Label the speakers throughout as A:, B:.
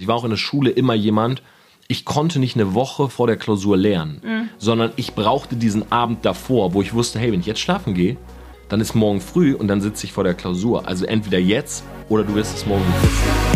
A: Ich war auch in der Schule immer jemand, ich konnte nicht eine Woche vor der Klausur lernen, mhm. sondern ich brauchte diesen Abend davor, wo ich wusste, hey, wenn ich jetzt schlafen gehe, dann ist morgen früh und dann sitze ich vor der Klausur. Also entweder jetzt oder du wirst es morgen wissen.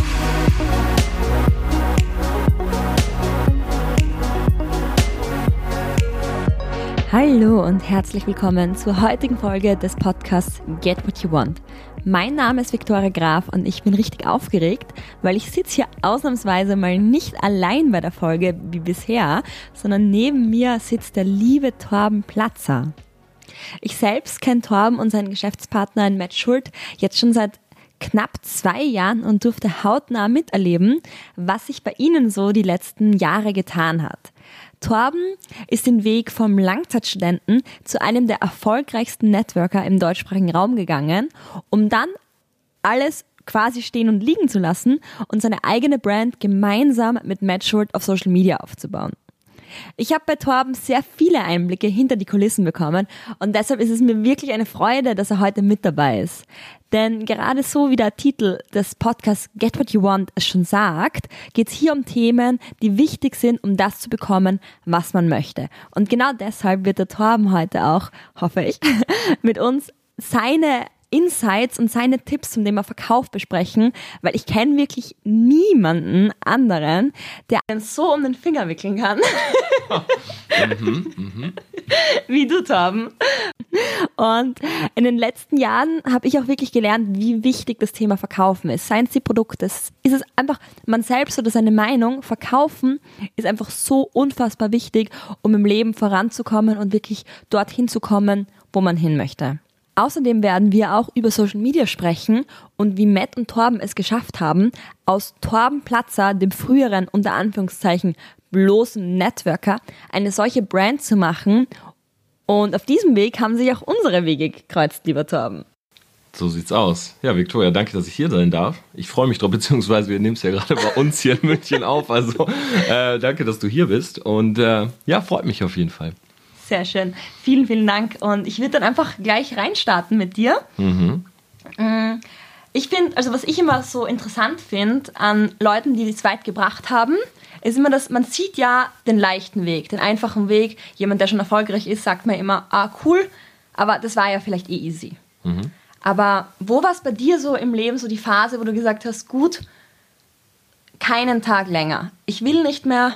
B: Hallo und herzlich willkommen zur heutigen Folge des Podcasts Get What You Want. Mein Name ist Viktoria Graf und ich bin richtig aufgeregt, weil ich sitze hier ausnahmsweise mal nicht allein bei der Folge wie bisher, sondern neben mir sitzt der liebe Torben Platzer. Ich selbst kenne Torben und seinen Geschäftspartner Matt Schult jetzt schon seit knapp zwei Jahren und durfte hautnah miterleben, was sich bei ihnen so die letzten Jahre getan hat. Torben ist den Weg vom Langzeitstudenten zu einem der erfolgreichsten Networker im deutschsprachigen Raum gegangen, um dann alles quasi stehen und liegen zu lassen und seine eigene Brand gemeinsam mit Matt Short auf Social Media aufzubauen. Ich habe bei Torben sehr viele Einblicke hinter die Kulissen bekommen und deshalb ist es mir wirklich eine Freude, dass er heute mit dabei ist. Denn gerade so wie der Titel des Podcasts Get What You Want es schon sagt, geht es hier um Themen, die wichtig sind, um das zu bekommen, was man möchte. Und genau deshalb wird der Torben heute auch, hoffe ich, mit uns seine Insights und seine Tipps zum Thema Verkauf besprechen, weil ich kenne wirklich niemanden anderen, der einen so um den Finger wickeln kann. mhm, mhm. Wie du, Torben. Und in den letzten Jahren habe ich auch wirklich gelernt, wie wichtig das Thema Verkaufen ist. Seien es die Produkte, ist es einfach man selbst oder seine Meinung. Verkaufen ist einfach so unfassbar wichtig, um im Leben voranzukommen und wirklich dorthin zu kommen, wo man hin möchte. Außerdem werden wir auch über Social Media sprechen und wie Matt und Torben es geschafft haben, aus Torben Platzer, dem früheren unter Anführungszeichen bloßen Networker, eine solche Brand zu machen. Und auf diesem Weg haben sich auch unsere Wege gekreuzt, lieber Torben.
A: So sieht's aus. Ja, Viktoria, danke, dass ich hier sein darf. Ich freue mich drauf, beziehungsweise wir nehmen es ja gerade bei uns hier in München auf. Also äh, danke, dass du hier bist. Und äh, ja, freut mich auf jeden Fall.
B: Sehr schön. Vielen, vielen Dank. Und ich würde dann einfach gleich reinstarten mit dir. Mhm. Mm, ich finde, also was ich immer so interessant finde an Leuten, die es weit gebracht haben, ist immer, dass man sieht ja den leichten Weg, den einfachen Weg. Jemand, der schon erfolgreich ist, sagt mir immer, ah, cool, aber das war ja vielleicht eh easy. Mhm. Aber wo war es bei dir so im Leben, so die Phase, wo du gesagt hast, gut, keinen Tag länger. Ich will nicht mehr,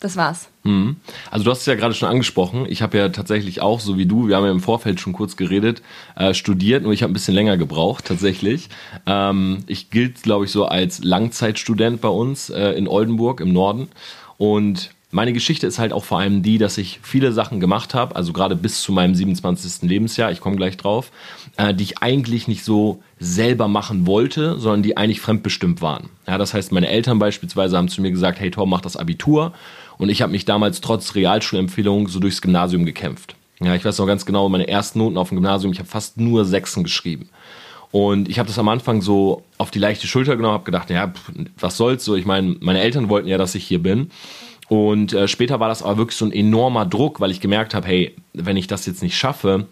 B: das war's.
A: Mhm. Also du hast es ja gerade schon angesprochen. Ich habe ja tatsächlich auch, so wie du, wir haben ja im Vorfeld schon kurz geredet, äh, studiert, nur ich habe ein bisschen länger gebraucht tatsächlich. Ähm, ich gilt, glaube ich, so als Langzeitstudent bei uns äh, in Oldenburg im Norden. Und meine Geschichte ist halt auch vor allem die, dass ich viele Sachen gemacht habe, also gerade bis zu meinem 27. Lebensjahr, ich komme gleich drauf, äh, die ich eigentlich nicht so selber machen wollte, sondern die eigentlich fremdbestimmt waren. Ja, das heißt, meine Eltern beispielsweise haben zu mir gesagt, hey Tom, mach das Abitur. Und ich habe mich damals trotz Realschulempfehlung so durchs Gymnasium gekämpft. Ja, ich weiß noch ganz genau, meine ersten Noten auf dem Gymnasium, ich habe fast nur Sechsen geschrieben. Und ich habe das am Anfang so auf die leichte Schulter genommen, habe gedacht, ja, was soll's so. Ich meine, meine Eltern wollten ja, dass ich hier bin. Und äh, später war das aber wirklich so ein enormer Druck, weil ich gemerkt habe, hey, wenn ich das jetzt nicht schaffe,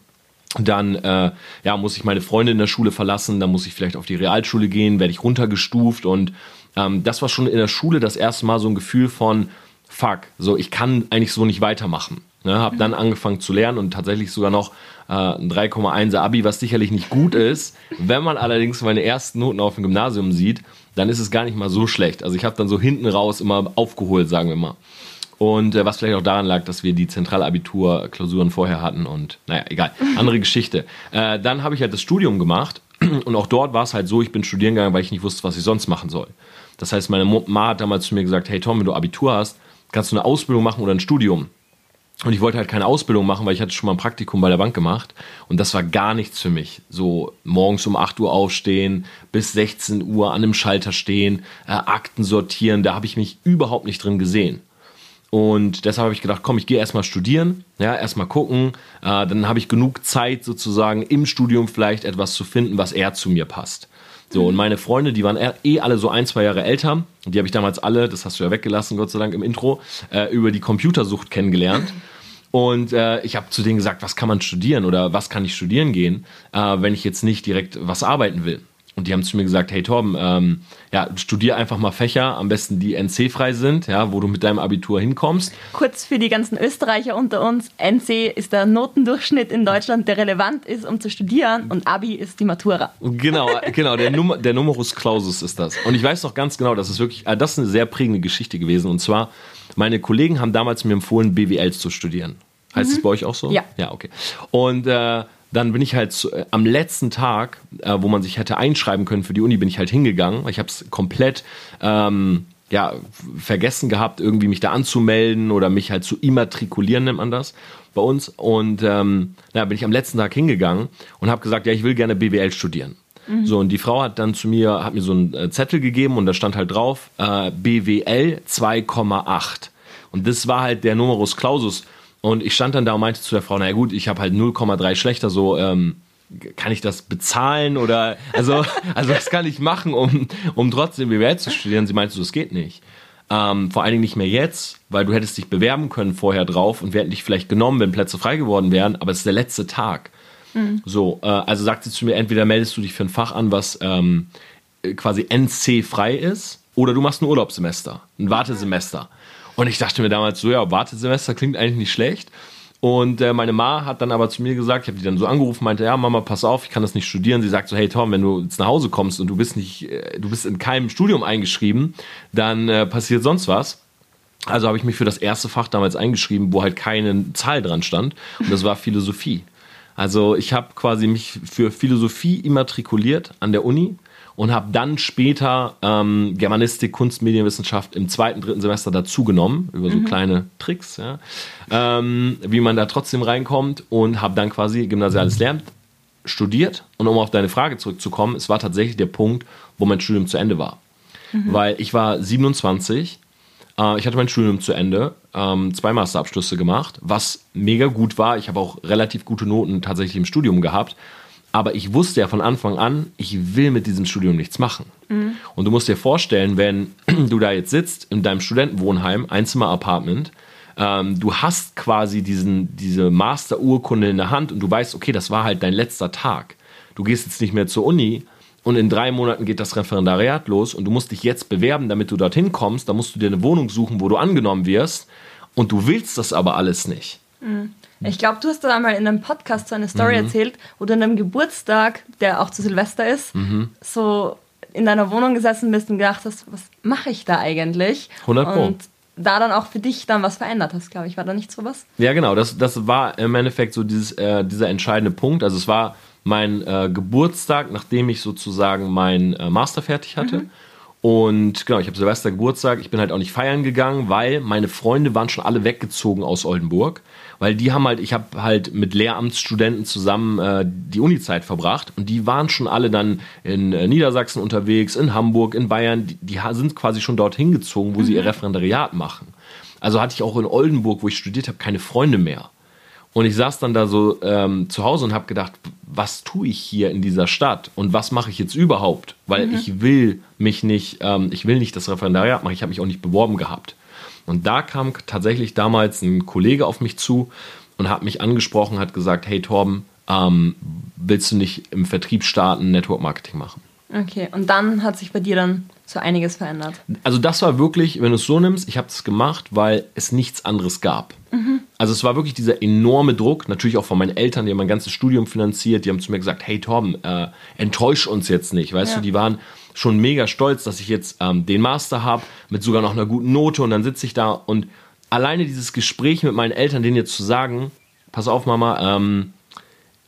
A: dann äh, ja, muss ich meine Freunde in der Schule verlassen, dann muss ich vielleicht auf die Realschule gehen, werde ich runtergestuft. Und ähm, das war schon in der Schule das erste Mal so ein Gefühl von, fuck, so ich kann eigentlich so nicht weitermachen. Ne, habe dann angefangen zu lernen und tatsächlich sogar noch äh, ein 3,1er Abi, was sicherlich nicht gut ist. Wenn man allerdings meine ersten Noten auf dem Gymnasium sieht, dann ist es gar nicht mal so schlecht. Also ich habe dann so hinten raus immer aufgeholt, sagen wir mal. Und äh, was vielleicht auch daran lag, dass wir die Zentralabitur-Klausuren vorher hatten und naja, egal, andere Geschichte. Äh, dann habe ich halt das Studium gemacht und auch dort war es halt so, ich bin studieren gegangen, weil ich nicht wusste, was ich sonst machen soll. Das heißt, meine Ma hat damals zu mir gesagt, hey Tom, wenn du Abitur hast, kannst du eine Ausbildung machen oder ein Studium. Und ich wollte halt keine Ausbildung machen, weil ich hatte schon mal ein Praktikum bei der Bank gemacht. Und das war gar nichts für mich. So morgens um 8 Uhr aufstehen, bis 16 Uhr an einem Schalter stehen, äh, Akten sortieren, da habe ich mich überhaupt nicht drin gesehen. Und deshalb habe ich gedacht, komm, ich gehe erstmal studieren, ja, erstmal gucken. Äh, dann habe ich genug Zeit, sozusagen im Studium vielleicht etwas zu finden, was eher zu mir passt. So, und meine Freunde, die waren eh alle so ein, zwei Jahre älter. Und die habe ich damals alle, das hast du ja weggelassen, Gott sei Dank im Intro, äh, über die Computersucht kennengelernt. Und äh, ich habe zu denen gesagt, was kann man studieren oder was kann ich studieren gehen, äh, wenn ich jetzt nicht direkt was arbeiten will. Und die haben zu mir gesagt, hey Torben, ähm, ja, studier einfach mal Fächer, am besten die NC-frei sind, ja, wo du mit deinem Abitur hinkommst.
B: Kurz für die ganzen Österreicher unter uns, NC ist der Notendurchschnitt in Deutschland, der relevant ist, um zu studieren und Abi ist die Matura.
A: Genau, genau, der, Num der Numerus Clausus ist das. Und ich weiß noch ganz genau, das ist wirklich, äh, das ist eine sehr prägende Geschichte gewesen. Und zwar, meine Kollegen haben damals mir empfohlen, BWL zu studieren. Heißt es mhm. bei euch auch so?
B: Ja.
A: Ja, okay. Und äh, dann bin ich halt äh, am letzten Tag, äh, wo man sich hätte einschreiben können für die Uni, bin ich halt hingegangen. Ich habe es komplett ähm, ja, vergessen gehabt, irgendwie mich da anzumelden oder mich halt zu immatrikulieren, nennt man das bei uns. Und ähm, na, bin ich am letzten Tag hingegangen und habe gesagt, ja, ich will gerne BWL studieren. Mhm. So, und die Frau hat dann zu mir, hat mir so einen äh, Zettel gegeben und da stand halt drauf, äh, BWL 2,8. Und das war halt der Numerus Clausus und ich stand dann da und meinte zu der Frau, naja gut, ich habe halt 0,3 schlechter, so ähm, kann ich das bezahlen oder also, also was kann ich machen, um, um trotzdem BWL zu studieren? Sie meinte so, das geht nicht. Ähm, vor allen Dingen nicht mehr jetzt, weil du hättest dich bewerben können vorher drauf und wir hätten dich vielleicht genommen, wenn Plätze frei geworden wären, aber es ist der letzte Tag. Mhm. So, äh, also sagt sie zu mir, entweder meldest du dich für ein Fach an, was ähm, quasi NC frei ist, oder du machst ein Urlaubssemester, ein Wartesemester. Und ich dachte mir damals so, ja, Wartesemester klingt eigentlich nicht schlecht. Und äh, meine Ma hat dann aber zu mir gesagt, ich habe die dann so angerufen, meinte, ja, Mama, pass auf, ich kann das nicht studieren. Sie sagt so, hey Tom, wenn du jetzt nach Hause kommst und du bist nicht, äh, du bist in keinem Studium eingeschrieben, dann äh, passiert sonst was. Also habe ich mich für das erste Fach damals eingeschrieben, wo halt keine Zahl dran stand. Und das war Philosophie. Also ich habe quasi mich für Philosophie immatrikuliert an der Uni und habe dann später ähm, Germanistik, Kunst, Medienwissenschaft im zweiten, dritten Semester dazugenommen, über so mhm. kleine Tricks, ja, ähm, wie man da trotzdem reinkommt und habe dann quasi gymnasiales Lernen studiert. Und um auf deine Frage zurückzukommen, es war tatsächlich der Punkt, wo mein Studium zu Ende war. Mhm. Weil ich war 27, äh, ich hatte mein Studium zu Ende, ähm, zwei Masterabschlüsse gemacht, was mega gut war. Ich habe auch relativ gute Noten tatsächlich im Studium gehabt. Aber ich wusste ja von Anfang an, ich will mit diesem Studium nichts machen. Mhm. Und du musst dir vorstellen, wenn du da jetzt sitzt in deinem Studentenwohnheim, Einzimmer-Apartment, ähm, du hast quasi diesen, diese Master-Urkunde in der Hand und du weißt, okay, das war halt dein letzter Tag. Du gehst jetzt nicht mehr zur Uni und in drei Monaten geht das Referendariat los und du musst dich jetzt bewerben, damit du dorthin kommst. Da musst du dir eine Wohnung suchen, wo du angenommen wirst und du willst das aber alles nicht.
B: Mhm. Ich glaube, du hast da einmal in einem Podcast so eine Story mhm. erzählt, wo du an einem Geburtstag, der auch zu Silvester ist, mhm. so in deiner Wohnung gesessen bist und gedacht hast, was mache ich da eigentlich?
A: 100 Pro.
B: Und da dann auch für dich dann was verändert hast, glaube ich. War da nicht so was?
A: Ja, genau. Das, das war im Endeffekt so dieses, äh, dieser entscheidende Punkt. Also es war mein äh, Geburtstag, nachdem ich sozusagen mein äh, Master fertig hatte. Mhm. Und genau, ich habe Silvester Geburtstag. Ich bin halt auch nicht feiern gegangen, weil meine Freunde waren schon alle weggezogen aus Oldenburg weil die haben halt, ich habe halt mit Lehramtsstudenten zusammen äh, die Unizeit verbracht und die waren schon alle dann in äh, Niedersachsen unterwegs, in Hamburg, in Bayern, die, die sind quasi schon dorthin gezogen, wo mhm. sie ihr Referendariat machen. Also hatte ich auch in Oldenburg, wo ich studiert habe, keine Freunde mehr. Und ich saß dann da so ähm, zu Hause und habe gedacht, was tue ich hier in dieser Stadt und was mache ich jetzt überhaupt? Weil mhm. ich will mich nicht, ähm, ich will nicht das Referendariat machen, ich habe mich auch nicht beworben gehabt. Und da kam tatsächlich damals ein Kollege auf mich zu und hat mich angesprochen, hat gesagt, hey Torben, ähm, willst du nicht im Vertrieb starten, Network Marketing machen?
B: Okay, und dann hat sich bei dir dann so einiges verändert.
A: Also das war wirklich, wenn du es so nimmst, ich habe es gemacht, weil es nichts anderes gab. Mhm. Also es war wirklich dieser enorme Druck, natürlich auch von meinen Eltern, die haben mein ganzes Studium finanziert, die haben zu mir gesagt, hey Torben, äh, enttäusch uns jetzt nicht, weißt ja. du, die waren schon mega stolz, dass ich jetzt ähm, den Master habe, mit sogar noch einer guten Note und dann sitze ich da und alleine dieses Gespräch mit meinen Eltern, denen jetzt zu sagen, pass auf Mama, ähm,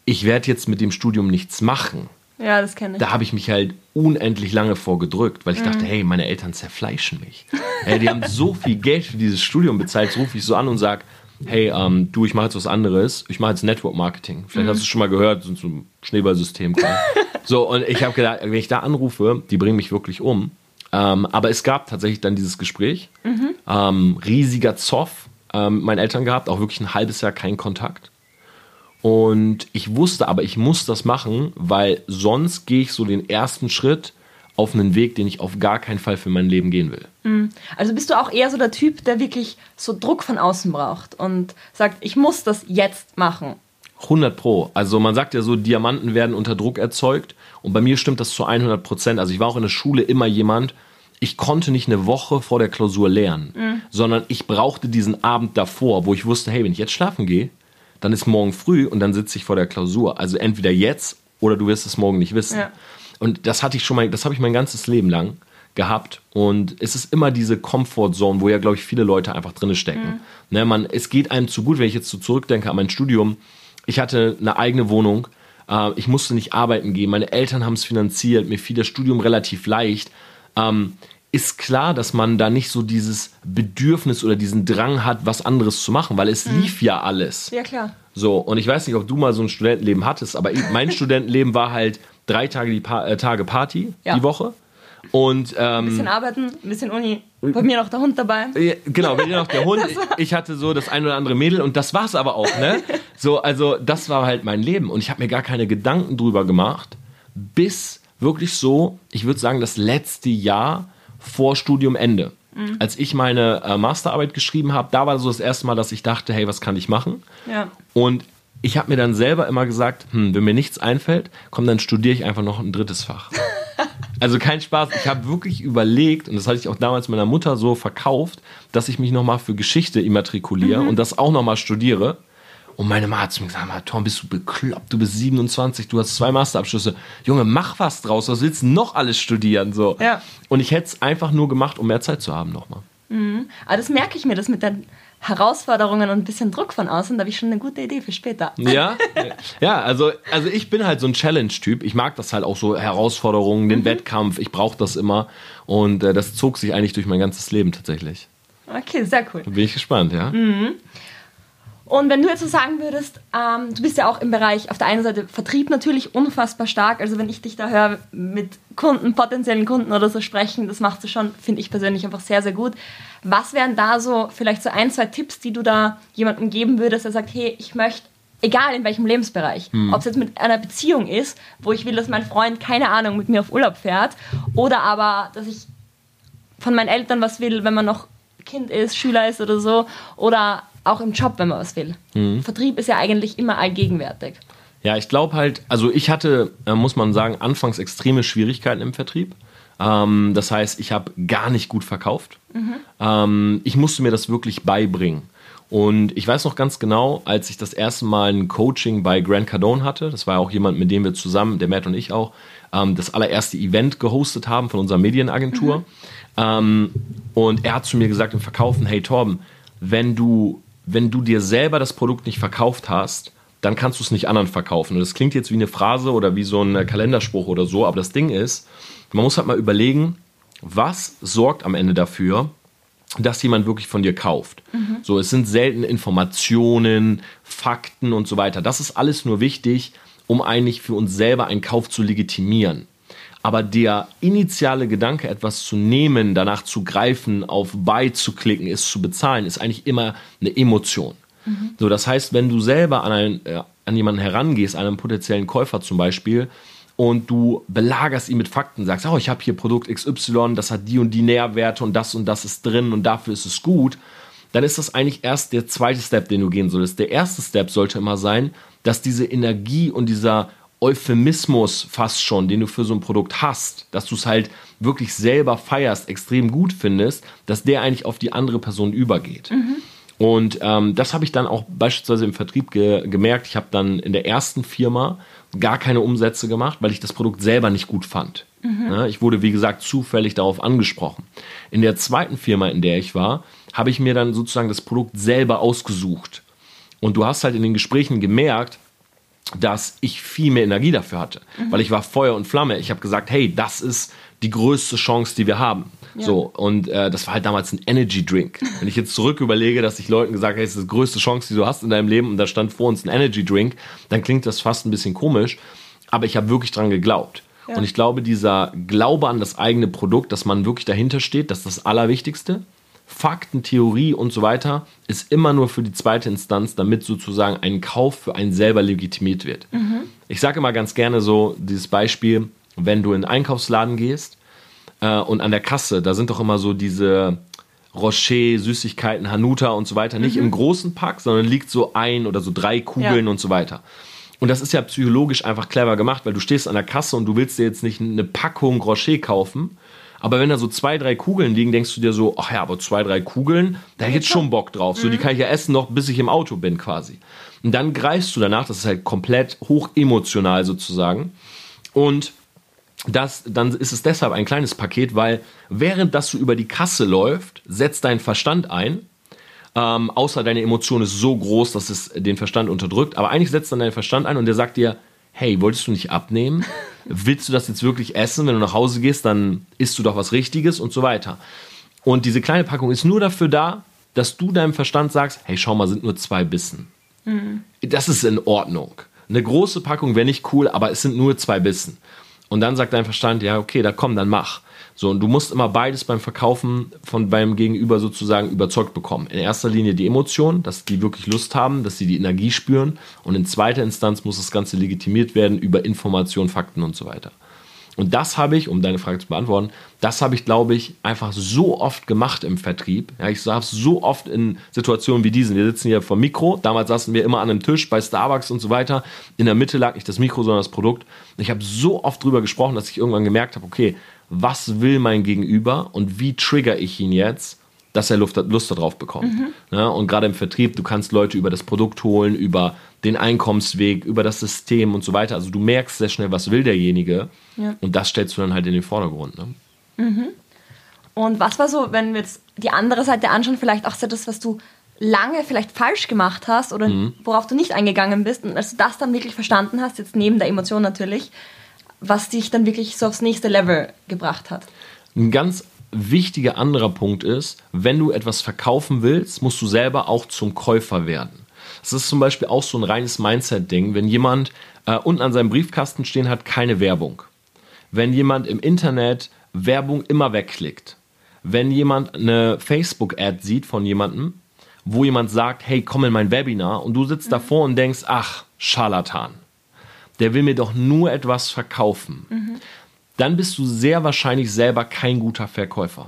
A: ich werde jetzt mit dem Studium nichts machen.
B: Ja, das kenne ich.
A: Da habe ich mich halt unendlich lange vorgedrückt, weil ich mhm. dachte, hey, meine Eltern zerfleischen mich. hey, die haben so viel Geld für dieses Studium bezahlt, rufe ich so an und sage, hey, ähm, du, ich mache jetzt was anderes, ich mache jetzt Network Marketing. Vielleicht mhm. hast du es schon mal gehört, so ein Schneeballsystem. so, und ich habe gedacht, wenn ich da anrufe, die bringen mich wirklich um. Ähm, aber es gab tatsächlich dann dieses Gespräch. Mhm. Ähm, riesiger Zoff ähm, meinen Eltern gehabt, auch wirklich ein halbes Jahr kein Kontakt. Und ich wusste aber, ich muss das machen, weil sonst gehe ich so den ersten Schritt auf einen Weg, den ich auf gar keinen Fall für mein Leben gehen will.
B: Mhm. Also bist du auch eher so der Typ, der wirklich so Druck von außen braucht und sagt, ich muss das jetzt machen.
A: 100 Pro. Also man sagt ja so, Diamanten werden unter Druck erzeugt. Und bei mir stimmt das zu 100 Prozent. Also ich war auch in der Schule immer jemand, ich konnte nicht eine Woche vor der Klausur lernen, mhm. sondern ich brauchte diesen Abend davor, wo ich wusste, hey, wenn ich jetzt schlafen gehe, dann ist morgen früh und dann sitze ich vor der Klausur. Also entweder jetzt oder du wirst es morgen nicht wissen. Ja. Und das hatte ich schon mal, das habe ich mein ganzes Leben lang gehabt. Und es ist immer diese Comfortzone, wo ja, glaube ich, viele Leute einfach drin stecken. Mhm. Ne, man, es geht einem zu gut, wenn ich jetzt so zurückdenke an mein Studium. Ich hatte eine eigene Wohnung. Äh, ich musste nicht arbeiten gehen. Meine Eltern haben es finanziert. Mir fiel das Studium relativ leicht ähm, ist klar, dass man da nicht so dieses Bedürfnis oder diesen Drang hat, was anderes zu machen, weil es mhm. lief ja alles.
B: Ja, klar.
A: So, und ich weiß nicht, ob du mal so ein Studentenleben hattest, aber mein Studentenleben war halt drei Tage, die pa äh, Tage Party ja. die Woche. Und, ähm,
B: ein bisschen arbeiten, ein bisschen Uni. Bei mir noch der Hund dabei.
A: Ja, genau, bei dir noch der Hund. Ich hatte so das ein oder andere Mädel und das war es aber auch, ne? So, also das war halt mein Leben und ich habe mir gar keine Gedanken drüber gemacht, bis wirklich so, ich würde sagen, das letzte Jahr vor Studiumende. Mhm. Als ich meine äh, Masterarbeit geschrieben habe, da war so das erste Mal, dass ich dachte, hey, was kann ich machen? Ja. Und ich habe mir dann selber immer gesagt, hm, wenn mir nichts einfällt, komm, dann studiere ich einfach noch ein drittes Fach. also kein Spaß. Ich habe wirklich überlegt, und das hatte ich auch damals meiner Mutter so verkauft, dass ich mich nochmal für Geschichte immatrikuliere mhm. und das auch nochmal studiere. Und meine Mama hat zu mir gesagt, Tom, bist du bekloppt? Du bist 27, du hast zwei Masterabschlüsse. Junge, mach was draus. Was willst du noch alles studieren? So. Ja. Und ich hätte es einfach nur gemacht, um mehr Zeit zu haben nochmal.
B: Mhm. Aber das merke ich mir, das mit den Herausforderungen und ein bisschen Druck von außen, da habe ich schon eine gute Idee für später.
A: Ja, ja also, also ich bin halt so ein Challenge-Typ. Ich mag das halt auch so, Herausforderungen, den mhm. Wettkampf. Ich brauche das immer. Und äh, das zog sich eigentlich durch mein ganzes Leben tatsächlich.
B: Okay, sehr cool.
A: Da bin ich gespannt, ja. Mhm.
B: Und wenn du jetzt so sagen würdest, ähm, du bist ja auch im Bereich auf der einen Seite Vertrieb natürlich unfassbar stark. Also wenn ich dich da höre mit Kunden, potenziellen Kunden oder so sprechen, das machst du schon, finde ich persönlich einfach sehr, sehr gut. Was wären da so vielleicht so ein, zwei Tipps, die du da jemandem geben würdest, der sagt, hey, ich möchte egal in welchem Lebensbereich. Mhm. Ob es jetzt mit einer Beziehung ist, wo ich will, dass mein Freund, keine Ahnung, mit mir auf Urlaub fährt, oder aber, dass ich von meinen Eltern was will, wenn man noch Kind ist, Schüler ist oder so, oder auch im Job, wenn man was will. Mhm. Vertrieb ist ja eigentlich immer allgegenwärtig.
A: Ja, ich glaube halt, also ich hatte, äh, muss man sagen, anfangs extreme Schwierigkeiten im Vertrieb. Ähm, das heißt, ich habe gar nicht gut verkauft. Mhm. Ähm, ich musste mir das wirklich beibringen. Und ich weiß noch ganz genau, als ich das erste Mal ein Coaching bei Grant Cardone hatte, das war auch jemand, mit dem wir zusammen, der Matt und ich auch, ähm, das allererste Event gehostet haben von unserer Medienagentur. Mhm. Ähm, und er hat zu mir gesagt im Verkaufen, hey Torben, wenn du wenn du dir selber das Produkt nicht verkauft hast, dann kannst du es nicht anderen verkaufen. Und das klingt jetzt wie eine Phrase oder wie so ein Kalenderspruch oder so, aber das Ding ist, man muss halt mal überlegen, was sorgt am Ende dafür, dass jemand wirklich von dir kauft. Mhm. So, es sind selten Informationen, Fakten und so weiter. Das ist alles nur wichtig, um eigentlich für uns selber einen Kauf zu legitimieren. Aber der initiale Gedanke, etwas zu nehmen, danach zu greifen, auf Buy zu klicken, es zu bezahlen, ist eigentlich immer eine Emotion. Mhm. So, das heißt, wenn du selber an, einen, äh, an jemanden herangehst, einen potenziellen Käufer zum Beispiel, und du belagerst ihn mit Fakten, sagst, oh, ich habe hier Produkt XY, das hat die und die Nährwerte und das und das ist drin und dafür ist es gut, dann ist das eigentlich erst der zweite Step, den du gehen solltest. Der erste Step sollte immer sein, dass diese Energie und dieser Euphemismus fast schon, den du für so ein Produkt hast, dass du es halt wirklich selber feierst, extrem gut findest, dass der eigentlich auf die andere Person übergeht. Mhm. Und ähm, das habe ich dann auch beispielsweise im Vertrieb ge gemerkt. Ich habe dann in der ersten Firma gar keine Umsätze gemacht, weil ich das Produkt selber nicht gut fand. Mhm. Ja, ich wurde, wie gesagt, zufällig darauf angesprochen. In der zweiten Firma, in der ich war, habe ich mir dann sozusagen das Produkt selber ausgesucht. Und du hast halt in den Gesprächen gemerkt, dass ich viel mehr Energie dafür hatte, mhm. weil ich war Feuer und Flamme. Ich habe gesagt, hey, das ist die größte Chance, die wir haben. Ja. So und äh, das war halt damals ein Energy Drink. Wenn ich jetzt zurück überlege, dass ich Leuten gesagt habe, hey, das ist die größte Chance, die du hast in deinem Leben und da stand vor uns ein Energy Drink, dann klingt das fast ein bisschen komisch, aber ich habe wirklich dran geglaubt. Ja. Und ich glaube, dieser Glaube an das eigene Produkt, dass man wirklich dahinter steht, das ist das Allerwichtigste. Fakten, Theorie und so weiter ist immer nur für die zweite Instanz, damit sozusagen ein Kauf für einen selber legitimiert wird. Mhm. Ich sage immer ganz gerne so dieses Beispiel, wenn du in einen Einkaufsladen gehst äh, und an der Kasse, da sind doch immer so diese Rocher, Süßigkeiten, Hanuta und so weiter nicht im großen Pack, sondern liegt so ein oder so drei Kugeln
B: Ja.
A: und so weiter. Und das ist ja psychologisch einfach clever gemacht, weil du stehst an der Kasse und du willst dir jetzt nicht eine Packung Rocher kaufen. Aber wenn da so zwei, drei Kugeln liegen, denkst du dir so, ach ja, aber zwei, drei Kugeln, da hätte ich jetzt schon Bock drauf. So, die kann ich ja essen noch, bis ich im Auto bin quasi. Und dann greifst du danach, das ist halt komplett hoch emotional sozusagen. Und das, dann ist es deshalb ein kleines Paket, weil während das du über die Kasse läuft, setzt dein Verstand ein. Ähm, außer deine Emotion ist so groß, dass es den Verstand unterdrückt. Aber eigentlich setzt dann dein Verstand ein und der sagt dir, hey, wolltest du nicht abnehmen? Willst du das jetzt wirklich essen? Wenn du nach Hause gehst, dann isst du doch was Richtiges und so weiter. Und diese kleine Packung ist nur dafür da, dass du deinem Verstand sagst, hey, schau mal, sind nur zwei Bissen. Das ist in Ordnung. Eine große Packung wäre nicht cool, aber es sind nur zwei Bissen. Und dann sagt dein Verstand, ja, okay, da komm, dann mach. So, und du musst immer beides beim Verkaufen von beim Gegenüber sozusagen überzeugt bekommen. In erster Linie die Emotion, dass die wirklich Lust haben, dass sie die Energie spüren. Und in zweiter Instanz muss das Ganze legitimiert werden über Informationen, Fakten und so weiter. Und das habe ich, um deine Frage zu beantworten, das habe ich, glaube ich, einfach so oft gemacht im Vertrieb. Ja, ich es so oft in Situationen wie diesen. Wir sitzen hier vor dem Mikro. Damals saßen wir immer an einem Tisch bei Starbucks und so weiter. In der Mitte lag nicht das Mikro, sondern das Produkt. Und ich habe so oft drüber gesprochen, dass ich irgendwann gemerkt habe, okay, was will mein Gegenüber und wie trigger ich ihn jetzt, dass er Lust, Lust darauf bekommt. Ja, und gerade im Vertrieb, du kannst Leute über das Produkt holen, über den Einkommensweg, über das System und so weiter. Also du merkst sehr schnell, was will derjenige.
B: Ja.
A: Und das stellst du dann halt in den Vordergrund. Ne?
B: Und was war so, wenn wir jetzt die andere Seite anschauen, vielleicht auch so das, was du lange vielleicht falsch gemacht hast oder worauf du nicht eingegangen bist und als du das dann wirklich verstanden hast, jetzt neben der Emotion natürlich, was dich dann wirklich so aufs nächste Level gebracht hat.
A: Ein ganz wichtiger anderer Punkt ist, wenn du etwas verkaufen willst, musst du selber auch zum Käufer werden. Das ist zum Beispiel auch so ein reines Mindset-Ding, wenn jemand äh, unten an seinem Briefkasten stehen hat, keine Werbung. Wenn jemand im Internet Werbung immer wegklickt. Wenn jemand eine Facebook-Ad sieht von jemandem, wo jemand sagt, hey, komm in mein Webinar und du sitzt davor und denkst, ach, Scharlatan. Der will mir doch nur etwas verkaufen dann bist du sehr wahrscheinlich selber kein guter Verkäufer.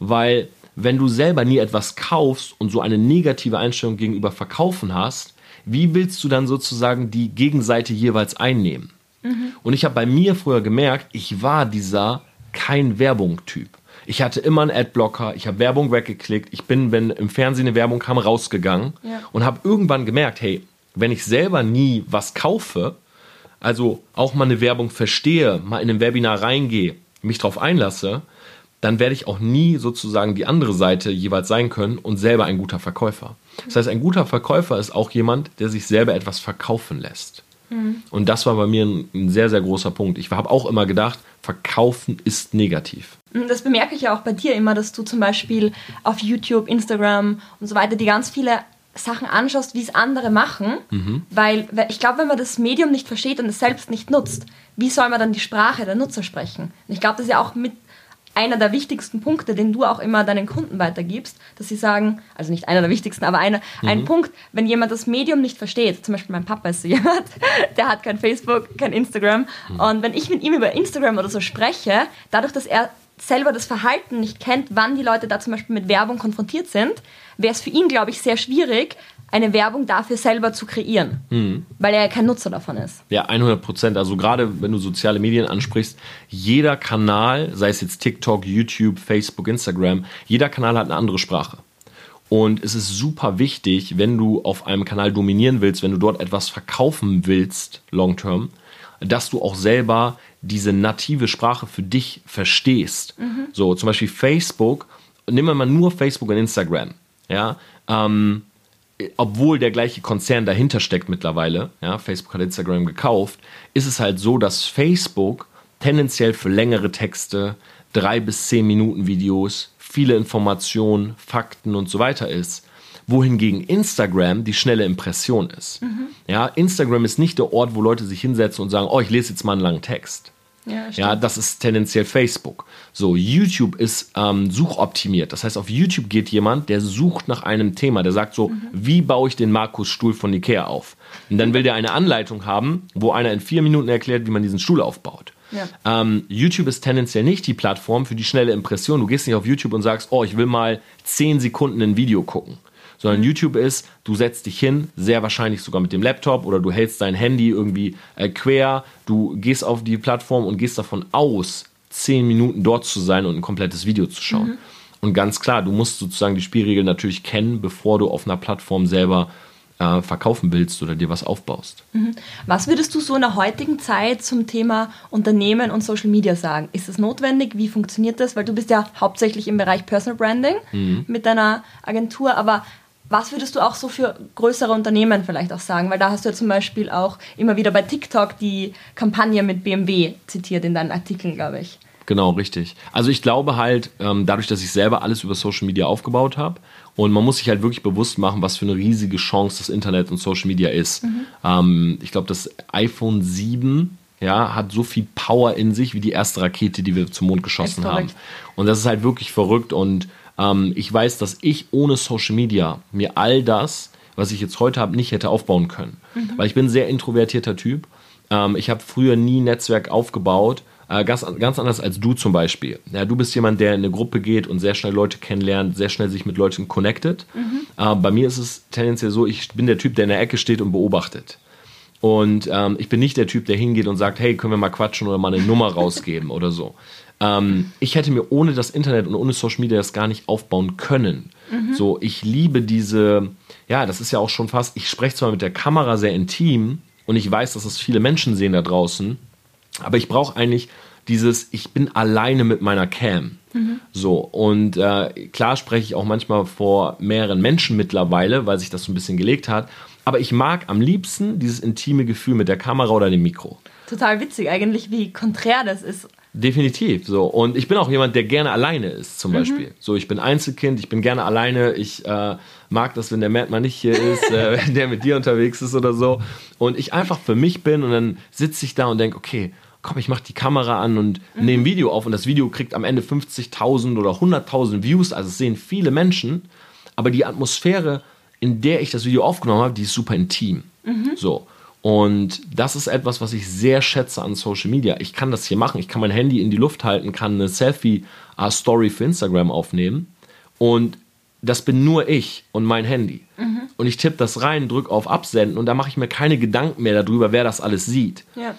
A: Weil wenn du selber nie etwas kaufst und so eine negative Einstellung gegenüber Verkaufen hast, wie willst du dann sozusagen die Gegenseite jeweils einnehmen? Und ich habe bei mir früher gemerkt, ich war dieser kein Werbung-Typ. Ich hatte immer einen Adblocker, ich habe Werbung weggeklickt, ich bin, wenn im Fernsehen eine Werbung kam, rausgegangen
B: Ja.
A: und habe irgendwann gemerkt, hey, wenn ich selber nie was kaufe, also auch mal eine Werbung verstehe, mal in ein Webinar reingehe, mich darauf einlasse, dann werde ich auch nie sozusagen die andere Seite jeweils sein können und selber ein guter Verkäufer. Das heißt, ein guter Verkäufer ist auch jemand, der sich selber etwas verkaufen lässt. Und das war bei mir ein, ein sehr, sehr großer Punkt. Ich habe auch immer gedacht, verkaufen ist negativ.
B: Und Das bemerke ich ja auch bei dir immer, dass du zum Beispiel auf YouTube, Instagram und so weiter die ganz viele Sachen anschaust, wie es andere machen. Weil weil ich glaube, wenn man das Medium nicht versteht und es selbst nicht nutzt, wie soll man dann die Sprache der Nutzer sprechen? Und ich glaube, das ist ja auch mit einer der wichtigsten Punkte, den du auch immer deinen Kunden weitergibst, dass sie sagen, also nicht einer der wichtigsten, aber einer, ein Punkt, wenn jemand das Medium nicht versteht, zum Beispiel mein Papa ist so jemand, der hat kein Facebook, kein Instagram und wenn ich mit ihm über Instagram oder so spreche, dadurch, dass er selber das Verhalten nicht kennt, wann die Leute da zum Beispiel mit Werbung konfrontiert sind, wäre es für ihn, glaube ich, sehr schwierig, eine Werbung dafür selber zu kreieren, weil er ja kein Nutzer davon ist.
A: Ja, 100 Prozent. Also gerade wenn du soziale Medien ansprichst, jeder Kanal, sei es jetzt TikTok, YouTube, Facebook, Instagram, jeder Kanal hat eine andere Sprache. Und es ist super wichtig, wenn du auf einem Kanal dominieren willst, wenn du dort etwas verkaufen willst, long term, dass du auch selber diese native Sprache für dich verstehst. So, zum Beispiel Facebook, nehmen wir mal nur Facebook und Instagram. Ja, ähm, obwohl der gleiche Konzern dahinter steckt mittlerweile, ja, Facebook hat Instagram gekauft, ist es halt so, dass Facebook tendenziell für längere Texte, drei bis zehn Minuten Videos, viele Informationen, Fakten und so weiter ist. Wohingegen Instagram die schnelle Impression ist. Ja, Instagram ist nicht der Ort, wo Leute sich hinsetzen und sagen, oh, ich lese jetzt mal einen langen Text.
B: Ja,
A: Ja, das ist tendenziell Facebook. So, YouTube ist ähm, suchoptimiert. Das heißt, auf YouTube geht jemand, der sucht nach einem Thema. Der sagt so, wie baue ich den Markus-Stuhl von Ikea auf? Und dann will der eine Anleitung haben, wo einer in vier Minuten erklärt, wie man diesen Stuhl aufbaut. Ja. Ähm, YouTube ist tendenziell nicht die Plattform für die schnelle Impression. Du gehst nicht auf YouTube und sagst, oh, ich will mal 10 Sekunden ein Video gucken. Sondern mhm. YouTube ist, du setzt dich hin, sehr wahrscheinlich sogar mit dem Laptop oder du hältst dein Handy irgendwie äh, quer, du gehst auf die Plattform und gehst davon aus, 10 Minuten dort zu sein und ein komplettes Video zu schauen. Mhm. Und ganz klar, du musst sozusagen die Spielregeln natürlich kennen, bevor du auf einer Plattform selber äh, verkaufen willst oder dir was aufbaust.
B: Mhm. Was würdest du so in der heutigen Zeit zum Thema Unternehmen und Social Media sagen? Ist das notwendig? Wie funktioniert das? Weil du bist ja hauptsächlich im Bereich Personal Branding mhm. mit deiner Agentur, aber was würdest du auch so für größere Unternehmen vielleicht auch sagen? Weil da hast du ja zum Beispiel auch immer wieder bei TikTok die Kampagne mit BMW zitiert in deinen Artikeln, glaube ich.
A: Genau, richtig. Also ich glaube halt, ähm, dadurch, dass ich selber alles über Social Media aufgebaut habe und man muss sich halt wirklich bewusst machen, was für eine riesige Chance das Internet und Social Media ist. Mhm. Ähm, ich glaube, das iPhone 7 ja, hat so viel Power in sich wie die erste Rakete, die wir zum Mond geschossen haben. Und das ist halt wirklich verrückt und ähm, ich weiß, dass ich ohne Social Media mir all das, was ich jetzt heute habe, nicht hätte aufbauen können. Mhm. Weil ich bin ein sehr introvertierter Typ. Ähm, ich habe früher nie Netzwerk aufgebaut äh, ganz, ganz anders als du zum Beispiel. Ja, du bist jemand, der in eine Gruppe geht und sehr schnell Leute kennenlernt, sehr schnell sich mit Leuten connectet. Mhm. Äh, bei mir ist es tendenziell so, ich bin der Typ, der in der Ecke steht und beobachtet. Und ähm, ich bin nicht der Typ, der hingeht und sagt, hey, können wir mal quatschen oder mal eine Nummer rausgeben oder so. Ähm, ich hätte mir ohne das Internet und ohne Social Media das gar nicht aufbauen können. Mhm. So, ich liebe diese, ja, das ist ja auch schon fast, ich spreche zwar mit der Kamera sehr intim und ich weiß, dass es viele Menschen sehen da draußen, aber ich brauche eigentlich dieses, ich bin alleine mit meiner Cam. Mhm. So, und äh, klar spreche ich auch manchmal vor mehreren Menschen mittlerweile, weil sich das so ein bisschen gelegt hat. Aber ich mag am liebsten dieses intime Gefühl mit der Kamera oder dem Mikro.
B: Total witzig eigentlich, wie konträr das ist.
A: Definitiv so. Und ich bin auch jemand, der gerne alleine ist, zum mhm. Beispiel. So, ich bin Einzelkind, ich bin gerne alleine. Ich äh, mag das, wenn der Matt mal nicht hier ist, äh, wenn der mit dir unterwegs ist oder so. Und ich einfach für mich bin und dann sitze ich da und denke, okay, komm, ich mache die Kamera an und mhm. nehme ein Video auf und das Video kriegt am Ende 50.000 oder 100.000 Views, also es sehen viele Menschen, aber die Atmosphäre, in der ich das Video aufgenommen habe, die ist super intim. Mhm. So. Und das ist etwas, was ich sehr schätze an Social Media. Ich kann das hier machen. Ich kann mein Handy in die Luft halten, kann eine Selfie-Story für Instagram aufnehmen. Und das bin nur ich und mein Handy. Mhm. Und ich tippe das rein, drücke auf Absenden und da mache ich mir keine Gedanken mehr darüber, wer das alles sieht. Ja.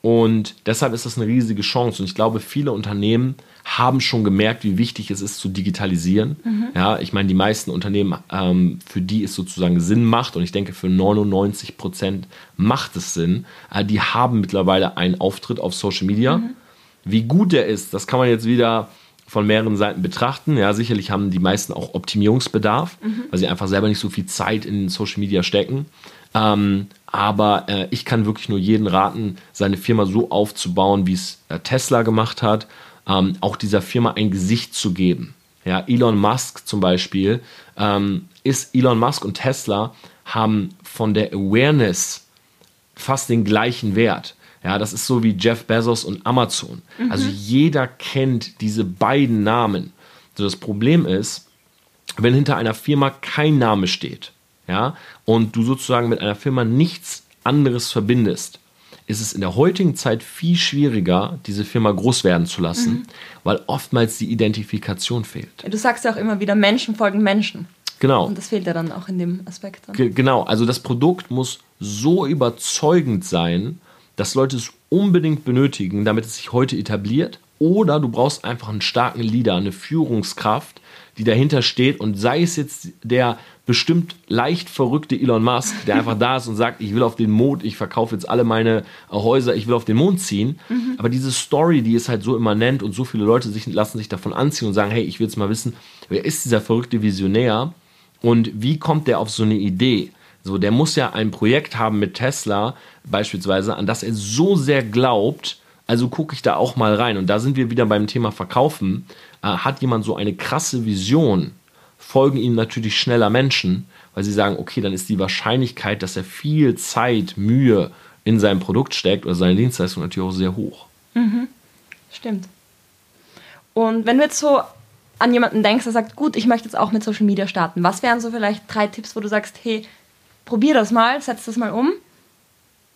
A: Und deshalb ist das eine riesige Chance. Und ich glaube, viele Unternehmen haben schon gemerkt, wie wichtig es ist zu digitalisieren. Mhm. Ja, ich meine, die meisten Unternehmen, ähm, für die es sozusagen Sinn macht, und ich denke, für 99 Prozent macht es Sinn, äh, die haben mittlerweile einen Auftritt auf Social Media. Mhm. Wie gut der ist, das kann man jetzt wieder von mehreren Seiten betrachten. Ja, sicherlich haben die meisten auch Optimierungsbedarf, mhm. weil sie einfach selber nicht so viel Zeit in Social Media stecken. Ähm, aber äh, ich kann wirklich nur jeden raten, seine Firma so aufzubauen, wie es äh, Tesla gemacht hat, ähm, auch dieser Firma ein Gesicht zu geben. Ja, Elon Musk zum Beispiel ähm, ist Elon Musk und Tesla haben von der Awareness fast den gleichen Wert. Ja, das ist so wie Jeff Bezos und Amazon. Mhm. Also jeder kennt diese beiden Namen. So das Problem ist, wenn hinter einer Firma kein Name steht, ja, und du sozusagen mit einer Firma nichts anderes verbindest, ist es in der heutigen Zeit viel schwieriger, diese Firma groß werden zu lassen, mhm. weil oftmals die Identifikation fehlt.
B: Du sagst ja auch immer wieder, Menschen folgen Menschen.
A: Genau.
B: Und das fehlt ja dann auch in dem Aspekt.
A: Genau, also das Produkt muss so überzeugend sein, dass Leute es unbedingt benötigen, damit es sich heute etabliert. Oder du brauchst einfach einen starken Leader, eine Führungskraft, die dahinter steht und sei es jetzt der bestimmt leicht verrückte Elon Musk, der einfach da ist und sagt, ich will auf den Mond, ich verkaufe jetzt alle meine Häuser, ich will auf den Mond ziehen. Mhm. Aber diese Story, die ist halt so immanent und so viele Leute sich, lassen sich davon anziehen und sagen, hey, ich will jetzt mal wissen, wer ist dieser verrückte Visionär und wie kommt der auf so eine Idee? So, der muss ja ein Projekt haben mit Tesla beispielsweise, an das er so sehr glaubt, also gucke ich da auch mal rein. Und da sind wir wieder beim Thema Verkaufen. Äh, hat jemand so eine krasse Vision, folgen ihm natürlich schneller Menschen, weil sie sagen, okay, dann ist die Wahrscheinlichkeit, dass er viel Zeit, Mühe in sein Produkt steckt oder seine Dienstleistung natürlich auch sehr hoch.
B: Mhm. Stimmt. Und wenn du jetzt so an jemanden denkst, der sagt, gut, ich möchte jetzt auch mit Social Media starten, was wären so vielleicht drei Tipps, wo du sagst, hey, probier das mal, setz das mal um?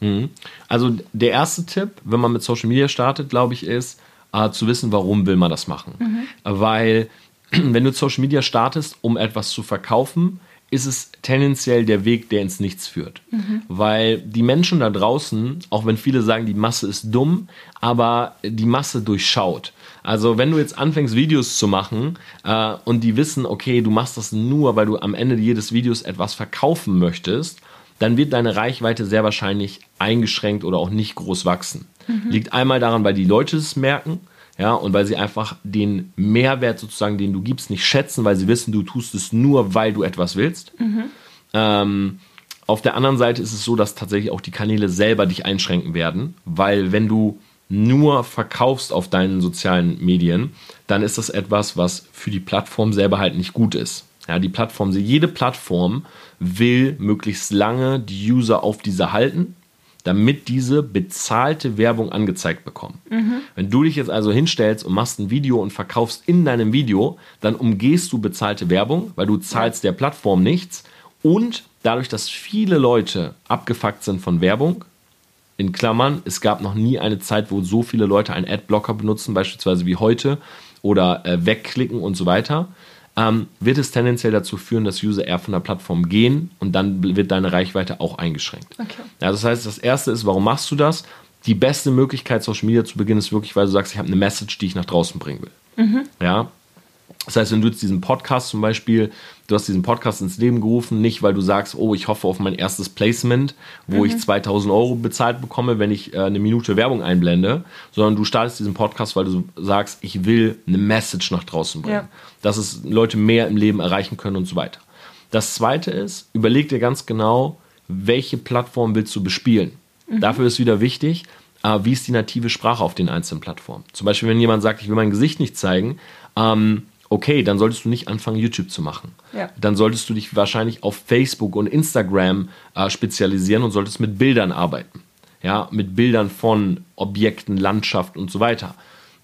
A: Mhm. Also der erste Tipp, wenn man mit Social Media startet, glaube ich, ist äh, zu wissen, warum will man das machen. Mhm. Weil wenn du Social Media startest, um etwas zu verkaufen, ist es tendenziell der Weg, der ins Nichts führt. Mhm. Weil die Menschen da draußen, auch wenn viele sagen, die Masse ist dumm, aber die Masse durchschaut. Also wenn du jetzt anfängst, Videos zu machen äh, und die wissen, okay, du machst das nur, weil du am Ende jedes Videos etwas verkaufen möchtest, dann wird deine Reichweite sehr wahrscheinlich eingeschränkt oder auch nicht groß wachsen. Mhm. Liegt einmal daran, weil die Leute es merken, ja, und weil sie einfach den Mehrwert sozusagen, den du gibst, nicht schätzen, weil sie wissen, du tust es nur, weil du etwas willst. Mhm. Ähm, auf der anderen Seite ist es so, dass tatsächlich auch die Kanäle selber dich einschränken werden, weil wenn du nur verkaufst auf deinen sozialen Medien, dann ist das etwas, was für die Plattform selber halt nicht gut ist. Ja, die Plattform, jede Plattform will möglichst lange die User auf diese halten damit diese bezahlte Werbung angezeigt bekommen. Mhm. Wenn du dich jetzt also hinstellst und machst ein Video und verkaufst in deinem Video, dann umgehst du bezahlte Werbung, weil du zahlst der Plattform nichts und dadurch, dass viele Leute abgefuckt sind von Werbung, in Klammern, es gab noch nie eine Zeit, wo so viele Leute einen Adblocker benutzen, beispielsweise wie heute, oder äh, wegklicken und so weiter, ähm, wird es tendenziell dazu führen, dass User eher von der Plattform gehen und dann wird deine Reichweite auch eingeschränkt. Okay. Ja, das heißt, das erste ist, warum machst du das? Die beste Möglichkeit, Social Media zu beginnen, ist wirklich, weil du sagst, ich habe eine Message, die ich nach draußen bringen will. Mhm. Ja, das heißt, wenn du jetzt diesen Podcast zum Beispiel, du hast diesen Podcast ins Leben gerufen, nicht weil du sagst, oh, ich hoffe auf mein erstes Placement, wo mhm. ich 2000 Euro bezahlt bekomme, wenn ich äh, eine Minute Werbung einblende, sondern du startest diesen Podcast, weil du sagst, ich will eine Message nach draußen bringen, ja. dass es Leute mehr im Leben erreichen können und so weiter. Das zweite ist, überleg dir ganz genau, welche Plattform willst du bespielen. Mhm. Dafür ist wieder wichtig, äh, wie ist die native Sprache auf den einzelnen Plattformen. Zum Beispiel, wenn jemand sagt, ich will mein Gesicht nicht zeigen, ähm, okay, dann solltest du nicht anfangen, YouTube zu machen. Ja. Dann solltest du dich wahrscheinlich auf Facebook und Instagram äh, spezialisieren und solltest mit Bildern arbeiten. Ja, mit Bildern von Objekten, Landschaft und so weiter.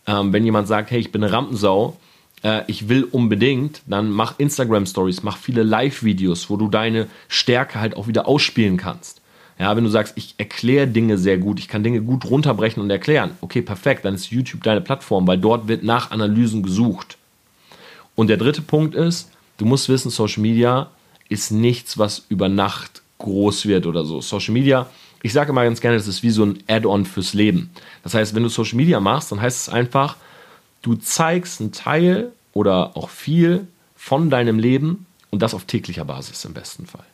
A: Ähm, wenn jemand sagt, hey, ich bin eine Rampensau, äh, ich will unbedingt, dann mach Instagram Stories, mach viele Live-Videos, wo du deine Stärke halt auch wieder ausspielen kannst. Ja, wenn du sagst, ich erkläre Dinge sehr gut, ich kann Dinge gut runterbrechen und erklären, okay, perfekt, dann ist YouTube deine Plattform, weil dort wird nach Analysen gesucht. Und der dritte Punkt ist, du musst wissen, Social Media ist nichts, was über Nacht groß wird oder so. Social Media, ich sage immer ganz gerne, das ist wie so ein Add-on fürs Leben. Das heißt, wenn du Social Media machst, dann heißt es einfach, du zeigst einen Teil oder auch viel von deinem Leben und das auf täglicher Basis im besten Fall.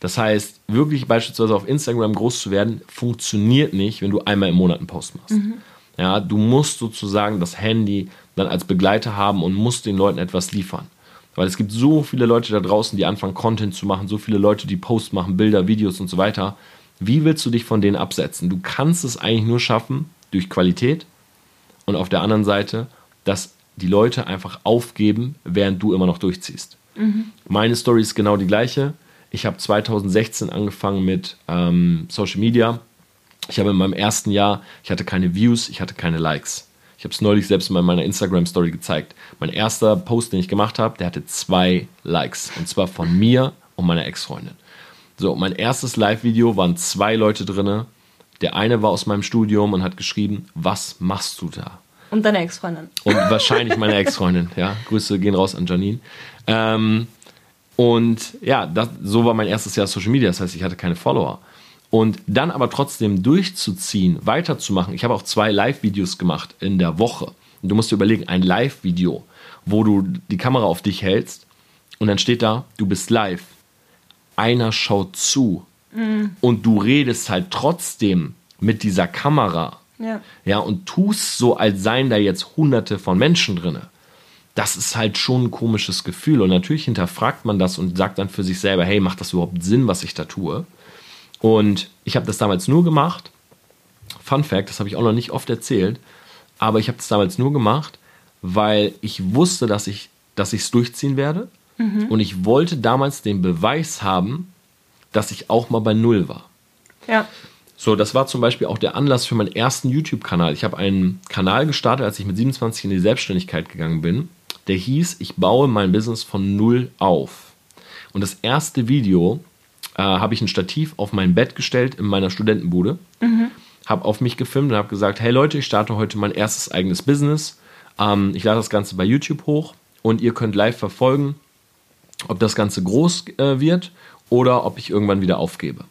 A: Das heißt, wirklich beispielsweise auf Instagram groß zu werden, funktioniert nicht, wenn du einmal im Monat einen Post machst. Mhm. Ja, du musst sozusagen das Handy dann als Begleiter haben und musst den Leuten etwas liefern. Weil es gibt so viele Leute da draußen, die anfangen, Content zu machen, so viele Leute, die Posts machen, Bilder, Videos und so weiter. Wie willst du dich von denen absetzen? Du kannst es eigentlich nur schaffen durch Qualität und auf der anderen Seite, dass die Leute einfach aufgeben, während du immer noch durchziehst. Mhm. Meine Story ist genau die gleiche. Ich habe 2016 angefangen mit ähm, Social Media. Ich habe in meinem ersten Jahr, ich hatte keine Views, ich hatte keine Likes. Ich habe es neulich selbst mal in meiner Instagram-Story gezeigt. Mein erster Post, den ich gemacht habe, der hatte zwei Likes. Und zwar von mir und meiner Ex-Freundin. So, mein erstes Live-Video waren zwei Leute drin. Der eine war aus meinem Studium und hat geschrieben, was machst du da?
B: Und deine Ex-Freundin.
A: Und wahrscheinlich meine Ex-Freundin, ja. Grüße gehen raus an Janine. Ähm, und ja, das, so war mein erstes Jahr Social Media. Das heißt, ich hatte keine Follower. Und dann aber trotzdem durchzuziehen, weiterzumachen. Ich habe auch zwei Live-Videos gemacht in der Woche. Und du musst dir überlegen, ein Live-Video, wo du die Kamera auf dich hältst und dann steht da, du bist live. Einer schaut zu. Mhm. Und du redest halt trotzdem mit dieser Kamera. Ja. ja, und tust so, als seien da jetzt hunderte von Menschen drin. Das ist halt schon ein komisches Gefühl. Und natürlich hinterfragt man das und sagt dann für sich selber, hey, macht das überhaupt Sinn, was ich da tue? Und ich habe das damals nur gemacht. Fun Fact, das habe ich auch noch nicht oft erzählt, aber ich habe das damals nur gemacht, weil ich wusste, dass ich dass ich es durchziehen werde. Mhm. Und ich wollte damals den Beweis haben, dass ich auch mal bei Null war. Ja. So, das war zum Beispiel auch der Anlass für meinen ersten YouTube-Kanal. Ich habe einen Kanal gestartet, als ich mit 27 in die Selbstständigkeit gegangen bin. Der hieß, ich baue mein Business von Null auf. Und das erste Video äh, habe ich ein Stativ auf mein Bett gestellt in meiner Studentenbude, mhm. habe auf mich gefilmt und habe gesagt, hey Leute, ich starte heute mein erstes eigenes Business. Ähm, ich lade das Ganze bei YouTube hoch und ihr könnt live verfolgen, ob das Ganze groß äh, wird oder ob ich irgendwann wieder aufgebe.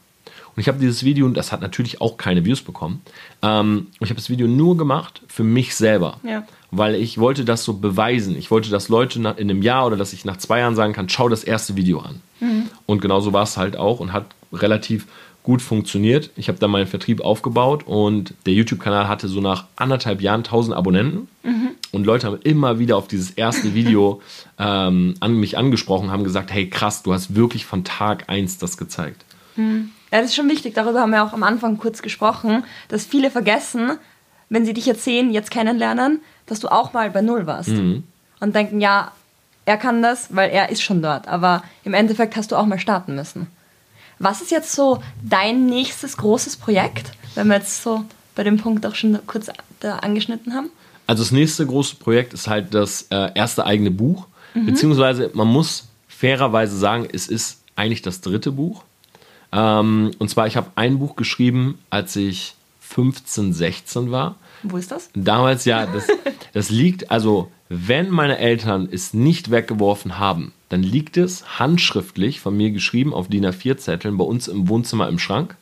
A: Und ich habe dieses Video, und das hat natürlich auch keine Views bekommen, ähm, ich habe das Video nur gemacht für mich selber. Ja. Weil ich wollte das so beweisen. Ich wollte, dass Leute in einem Jahr oder dass ich nach zwei Jahren sagen kann, schau das erste Video an. Mhm. Und genauso war es halt auch und hat relativ gut funktioniert. Ich habe dann meinen Vertrieb aufgebaut und der YouTube-Kanal hatte so nach anderthalb Jahren 1000 Abonnenten. Mhm. Und Leute haben immer wieder auf dieses erste Video ähm, an mich angesprochen, haben gesagt, hey krass, du hast wirklich von Tag 1 das gezeigt.
B: Mhm. Ja, das ist schon wichtig. Darüber haben wir auch am Anfang kurz gesprochen, dass viele vergessen, wenn sie dich jetzt sehen, jetzt kennenlernen, dass du auch mal bei Null warst. Mhm. Und denken, ja, er kann das, weil er ist schon dort. Aber im Endeffekt hast du auch mal starten müssen. Was ist jetzt so dein nächstes großes Projekt, wenn wir jetzt so bei dem Punkt auch schon kurz da angeschnitten haben?
A: Also das nächste große Projekt ist halt das äh, erste eigene Buch, mhm. beziehungsweise man muss fairerweise sagen, es ist eigentlich das dritte Buch. Ähm, und zwar, ich habe ein Buch geschrieben, als ich 15, 16 war.
B: Wo ist das?
A: Damals ja, das, das liegt, also wenn meine Eltern es nicht weggeworfen haben, dann liegt es handschriftlich von mir geschrieben auf DIN A4-Zetteln bei uns im Wohnzimmer im Schrank.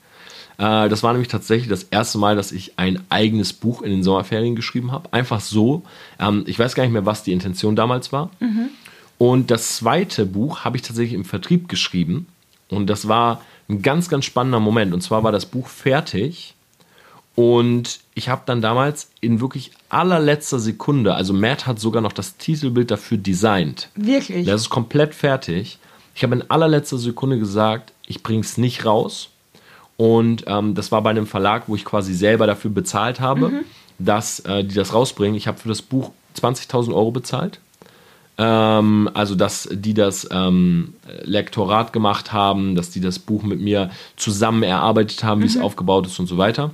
A: Äh, das war nämlich tatsächlich das erste Mal, dass ich ein eigenes Buch in den Sommerferien geschrieben habe. Einfach so. Ähm, ich weiß gar nicht mehr, was die Intention damals war. Mhm. Und das zweite Buch habe ich tatsächlich im Vertrieb geschrieben. Und das war ein ganz, ganz spannender Moment. Und zwar war das Buch fertig und ich habe dann damals in wirklich allerletzter Sekunde, also Matt hat sogar noch das Titelbild dafür designt.
B: Wirklich?
A: Das ist komplett fertig. Ich habe in allerletzter Sekunde gesagt, ich bringe es nicht raus. Und ähm, das war bei einem Verlag, wo ich quasi selber dafür bezahlt habe, mhm. dass äh, die das rausbringen. Ich habe für das Buch 20.000 Euro bezahlt. Ähm, also, dass die das ähm, Lektorat gemacht haben, dass die das Buch mit mir zusammen erarbeitet haben, wie mhm. es aufgebaut ist und so weiter.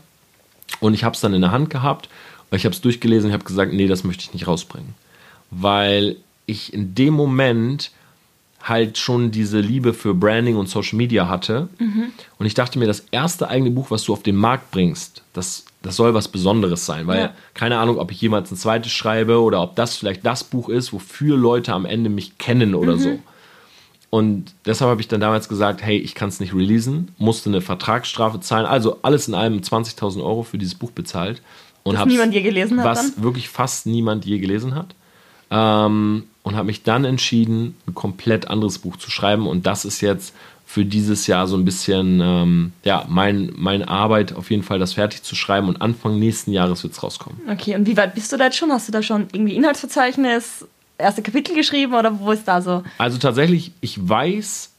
A: Und ich habe es dann in der Hand gehabt, ich habe es durchgelesen und habe gesagt, nee, das möchte ich nicht rausbringen. Weil ich in dem Moment halt schon diese Liebe für Branding und Social Media hatte. Mhm. Und ich dachte mir, das erste eigene Buch, was du auf den Markt bringst, das, das soll was Besonderes sein. Weil ja. keine Ahnung, ob ich jemals ein zweites schreibe oder ob das vielleicht das Buch ist, wofür Leute am Ende mich kennen oder mhm. so. Und deshalb habe ich dann damals gesagt, hey, ich kann es nicht releasen, musste eine Vertragsstrafe zahlen, also alles in allem 20.000 Euro für dieses Buch bezahlt.
B: Und was niemand je gelesen hat.
A: Was
B: dann?
A: wirklich fast niemand je gelesen hat. Ähm, und habe mich dann entschieden, ein komplett anderes Buch zu schreiben. Und das ist jetzt für dieses Jahr so ein bisschen, ähm, ja, mein, meine Arbeit auf jeden Fall, das fertig zu schreiben. Und Anfang nächsten Jahres wird es rauskommen.
B: Okay, und wie weit bist du da jetzt schon? Hast du da schon irgendwie Inhaltsverzeichnis erste Kapitel geschrieben oder wo ist da so?
A: Also tatsächlich, ich weiß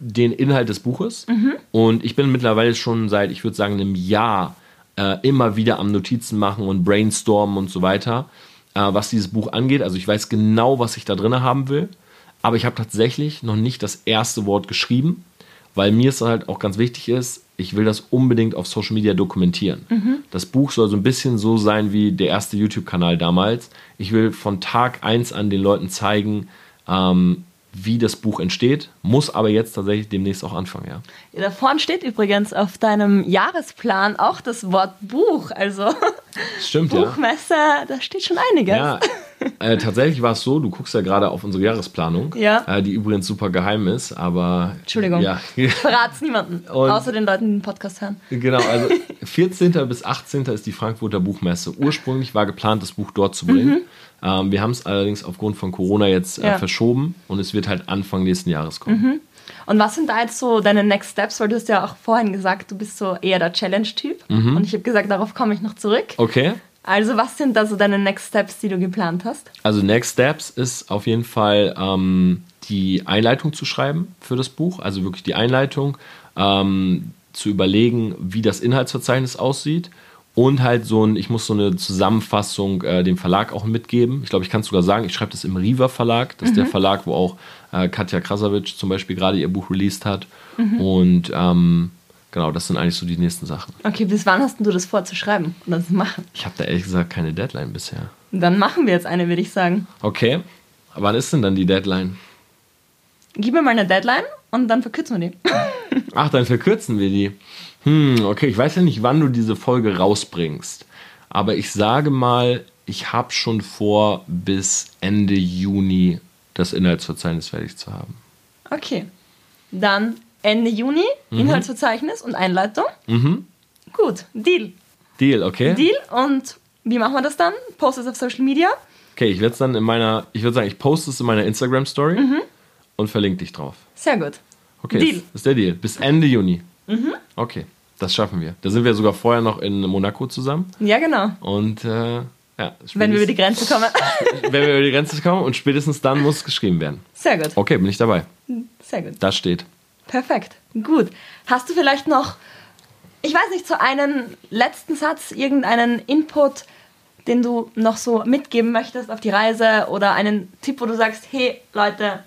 A: den Inhalt des Buches mhm. und ich bin mittlerweile schon seit, ich würde sagen, einem Jahr äh, immer wieder am Notizen machen und brainstormen und so weiter, äh, was dieses Buch angeht. Also ich weiß genau, was ich da drin haben will, aber ich habe tatsächlich noch nicht das erste Wort geschrieben, weil mir es halt auch ganz wichtig ist, ich will das unbedingt auf Social Media dokumentieren. Mhm. Das Buch soll so ein bisschen so sein wie der erste YouTube-Kanal damals. Ich will von Tag 1 an den Leuten zeigen, ähm, wie das Buch entsteht, muss aber jetzt tatsächlich demnächst auch anfangen, ja.
B: ja da vorne steht übrigens auf deinem Jahresplan auch das Wort Buch, also
A: Stimmt,
B: Buchmesse, ja. da steht schon einiges.
A: Ja, äh, tatsächlich war es so, du guckst ja gerade auf unsere Jahresplanung,
B: ja.
A: äh, die übrigens super geheim ist, aber...
B: Entschuldigung,
A: ja.
B: verrat's niemanden, Und, außer den Leuten, die den Podcast hören.
A: Genau, also 14. bis 18. ist die Frankfurter Buchmesse. Ursprünglich war geplant, das Buch dort zu bringen. Mhm. Ähm, wir haben es allerdings aufgrund von Corona jetzt äh, ja. verschoben und es wird halt Anfang nächsten Jahres kommen.
B: Mhm. Und was sind da jetzt so deine Next Steps? Weil du hast ja auch vorhin gesagt, du bist so eher der Challenge-Typ. Mhm. Und ich habe gesagt, darauf komme ich noch zurück.
A: Okay.
B: Also was sind da so deine Next Steps, die du geplant hast?
A: Also Next Steps ist auf jeden Fall ähm, die Einleitung zu schreiben für das Buch. Also wirklich die Einleitung, ähm, zu überlegen, wie das Inhaltsverzeichnis aussieht und halt so ein, ich muss so eine Zusammenfassung äh, dem Verlag auch mitgeben. Ich glaube, ich kann es sogar sagen, ich schreibe das im Riva Verlag. Das ist der mhm. Verlag, wo auch äh, Katja Krasavic zum Beispiel gerade ihr Buch released hat. Mhm. Und ähm, genau, das sind eigentlich so die nächsten Sachen.
B: Okay, bis wann hast du das vor zu schreiben und zu machen?
A: Ich habe da ehrlich gesagt keine Deadline bisher.
B: Dann machen wir jetzt eine, würde ich sagen.
A: Okay. Wann ist denn dann die Deadline?
B: Gib mir mal eine Deadline und dann verkürzen wir die.
A: Ach, dann verkürzen wir die. Hm, okay, ich weiß ja nicht, wann du diese Folge rausbringst. Aber ich sage mal, ich habe schon vor, bis Ende Juni das Inhaltsverzeichnis fertig zu haben.
B: Okay. Dann Ende Juni,
A: Mhm.
B: Inhaltsverzeichnis und Einleitung. Gut, Deal.
A: Deal, okay?
B: Deal und wie machen wir das dann? Post es auf Social Media.
A: Okay, ich werde es dann in meiner, ich würde sagen, ich poste es in meiner Instagram-Story und verlinke dich drauf.
B: Sehr gut.
A: Okay,
B: Deal.
A: Das ist der Deal. Bis Ende Juni. Okay, das schaffen wir. Da sind wir sogar vorher noch in Monaco zusammen.
B: Ja, genau.
A: Und äh, ja,
B: Wenn wir über die Grenze kommen.
A: wenn wir über die Grenze kommen und spätestens dann muss es geschrieben werden.
B: Sehr gut.
A: Okay, bin ich dabei.
B: Sehr gut.
A: Das steht.
B: Perfekt. Gut. Hast du vielleicht noch, ich weiß nicht, so einen letzten Satz, irgendeinen Input, den du noch so mitgeben möchtest auf die Reise oder einen Tipp, wo du sagst, hey Leute,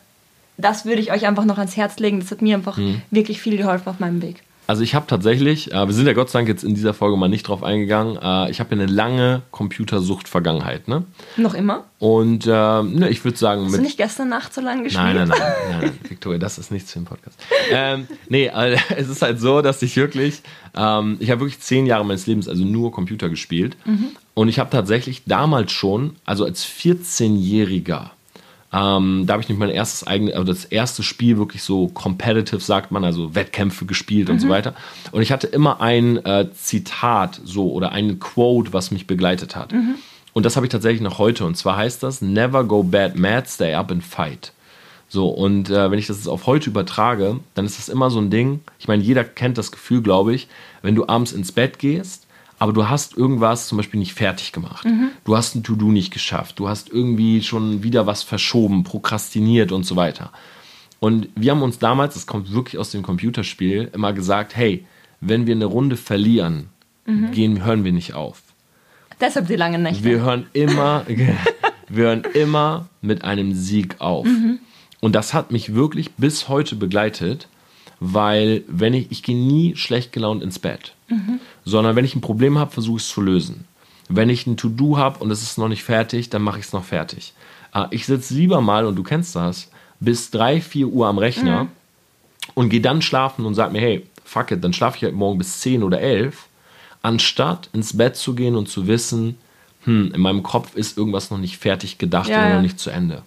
B: das würde ich euch einfach noch ans Herz legen. Das hat mir einfach wirklich viel geholfen auf meinem Weg.
A: Also ich habe tatsächlich, äh, wir sind ja Gott sei Dank jetzt in dieser Folge mal nicht drauf eingegangen, äh, ich habe ja eine lange Computersucht-Vergangenheit. Ne?
B: Noch immer?
A: Und äh, ne, ich würde sagen,
B: Hast
A: mit
B: du nicht gestern Nacht so lange gespielt?
A: Nein, nein, nein, nein, nein. Victoria, das ist nichts für den Podcast. Ähm, nee, äh, es ist halt so, dass ich wirklich, ähm, ich habe wirklich zehn Jahre meines Lebens also nur Computer gespielt. Und ich habe tatsächlich damals schon, also als 14-Jähriger, ähm, da habe ich nicht mein erstes eigenes, also das erste Spiel wirklich so competitive, sagt man, also Wettkämpfe gespielt und so weiter. Und ich hatte immer ein äh, Zitat so oder einen Quote, was mich begleitet hat. Und das habe ich tatsächlich noch heute. Und zwar heißt das: Never go bad mad, stay up and fight. So, und äh, wenn ich das jetzt auf heute übertrage, dann ist das immer so ein Ding. Ich meine, jeder kennt das Gefühl, glaube ich, wenn du abends ins Bett gehst, aber du hast irgendwas zum Beispiel nicht fertig gemacht. Du hast ein To-Do nicht geschafft. Du hast irgendwie schon wieder was verschoben, prokrastiniert und so weiter. Und wir haben uns damals, das kommt wirklich aus dem Computerspiel, immer gesagt, hey, wenn wir eine Runde verlieren, gehen, hören wir nicht auf.
B: Deshalb die langen Nächte.
A: Wir hören immer, wir hören immer mit einem Sieg auf. Und das hat mich wirklich bis heute begleitet, weil wenn ich, ich gehe nie schlecht gelaunt ins Bett, sondern wenn ich ein Problem habe, versuche ich es zu lösen. Wenn ich ein To-Do habe und es ist noch nicht fertig, dann mache ich es noch fertig. Äh, Ich sitze lieber mal, und du kennst das, bis 3, 4 Uhr am Rechner und gehe dann schlafen und sage mir, hey, fuck it, dann schlafe ich halt morgen bis 10 oder 11, anstatt ins Bett zu gehen und zu wissen, hm, in meinem Kopf ist irgendwas noch nicht fertig gedacht
B: Ja,
A: oder noch nicht zu Ende.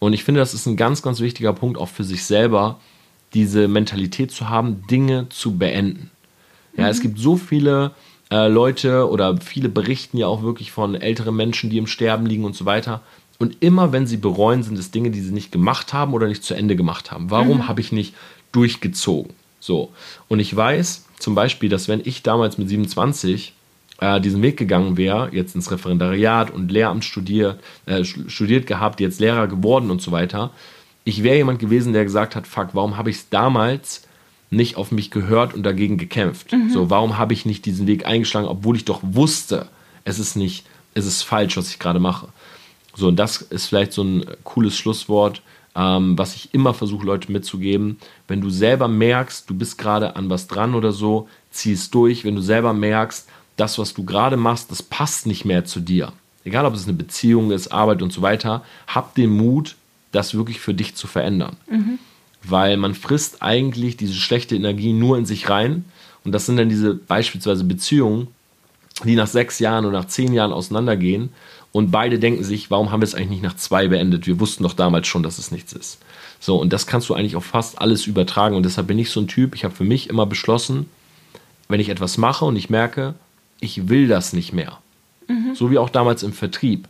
A: Und ich finde, das ist ein ganz, ganz wichtiger Punkt auch für sich selber, diese Mentalität zu haben, Dinge zu beenden. Ja, es gibt so viele äh, Leute oder viele berichten ja auch wirklich von älteren Menschen, die im Sterben liegen und so weiter. Und immer wenn sie bereuen, sind es Dinge, die sie nicht gemacht haben oder nicht zu Ende gemacht haben. Warum habe ich nicht durchgezogen? So. Und ich weiß zum Beispiel, dass wenn ich damals mit 27 äh, diesen Weg gegangen wäre, jetzt ins Referendariat und Lehramt studiert, äh, stu- studiert gehabt, jetzt Lehrer geworden und so weiter, ich wäre jemand gewesen, der gesagt hat, fuck, warum habe ich es damals nicht auf mich gehört und dagegen gekämpft? So, warum habe ich nicht diesen Weg eingeschlagen, obwohl ich doch wusste, es ist nicht, es ist falsch, was ich gerade mache. So, und das ist vielleicht so ein cooles Schlusswort, ähm, was ich immer versuche, Leute mitzugeben. Wenn du selber merkst, du bist gerade an was dran oder so, zieh es durch. Wenn du selber merkst, das, was du gerade machst, das passt nicht mehr zu dir. Egal, ob es eine Beziehung ist, Arbeit und so weiter, hab den Mut, das wirklich für dich zu verändern. Weil man frisst eigentlich diese schlechte Energie nur in sich rein. Und das sind dann diese beispielsweise Beziehungen, die nach sechs Jahren oder nach zehn Jahren auseinandergehen und beide denken sich, warum haben wir es eigentlich nicht nach zwei beendet? Wir wussten doch damals schon, dass es nichts ist. So, und das kannst du eigentlich auf fast alles übertragen. Und deshalb bin ich so ein Typ, ich habe für mich immer beschlossen, wenn ich etwas mache und ich merke, ich will das nicht mehr, so wie auch damals im Vertrieb,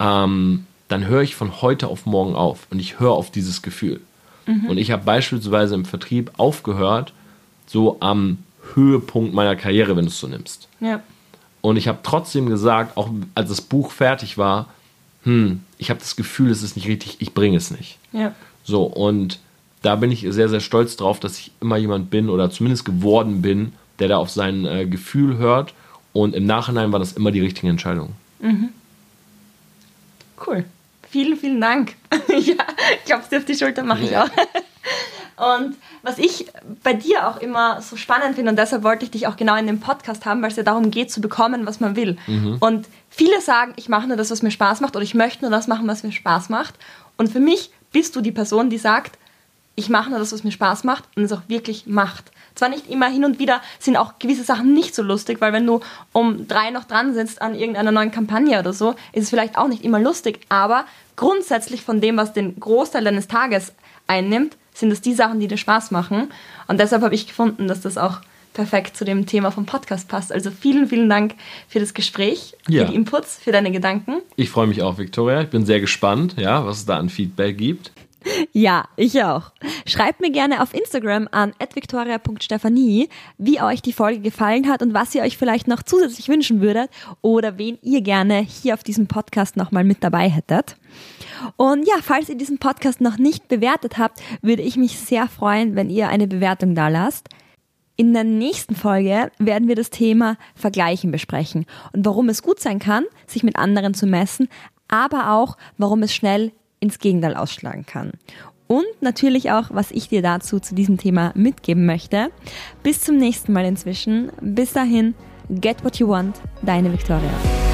A: ähm, dann höre ich von heute auf morgen auf und ich höre auf dieses Gefühl. Und ich habe beispielsweise im Vertrieb aufgehört, so am Höhepunkt meiner Karriere, wenn du es so nimmst.
B: Ja.
A: Und ich habe trotzdem gesagt, auch als das Buch fertig war, hm, ich habe das Gefühl, es ist nicht richtig, ich bringe es nicht.
B: Ja.
A: So, und da bin ich sehr, sehr stolz drauf, dass ich immer jemand bin oder zumindest geworden bin, der da auf sein äh, Gefühl hört. Und im Nachhinein war das immer die richtige Entscheidung.
B: Cool. Vielen, vielen Dank. ja, klopfst dir auf die Schulter, mache ich auch. Und was ich bei dir auch immer so spannend finde, und deshalb wollte ich dich auch genau in dem Podcast haben, weil es ja darum geht, zu bekommen, was man will. Und viele sagen, ich mache nur das, was mir Spaß macht, oder ich möchte nur das machen, was mir Spaß macht. Und für mich bist du die Person, die sagt, ich mache nur das, was mir Spaß macht und es auch wirklich macht. Zwar nicht immer hin und wieder sind auch gewisse Sachen nicht so lustig, weil wenn du um drei noch dran sitzt an irgendeiner neuen Kampagne oder so, ist es vielleicht auch nicht immer lustig, aber grundsätzlich von dem, was den Großteil deines Tages einnimmt, sind es die Sachen, die dir Spaß machen. Und deshalb habe ich gefunden, dass das auch perfekt zu dem Thema vom Podcast passt. Also vielen, vielen Dank für das Gespräch, ja. für die Inputs, für deine Gedanken.
A: Ich freue mich auch, Victoria. Ich bin sehr gespannt, ja, was es da an Feedback gibt.
B: Ja, ich auch. Schreibt mir gerne auf Instagram an @victoria.stephanie, wie euch die Folge gefallen hat und was ihr euch vielleicht noch zusätzlich wünschen würdet oder wen ihr gerne hier auf diesem Podcast nochmal mit dabei hättet. Und ja, falls ihr diesen Podcast noch nicht bewertet habt, würde ich mich sehr freuen, wenn ihr eine Bewertung da lasst. In der nächsten Folge werden wir das Thema Vergleichen besprechen und warum es gut sein kann, sich mit anderen zu messen, aber auch, warum es schnell ins Gegenteil ausschlagen kann. Und natürlich auch, was ich dir dazu zu diesem Thema mitgeben möchte. Bis zum nächsten Mal inzwischen. Bis dahin, get what you want, deine Victoria.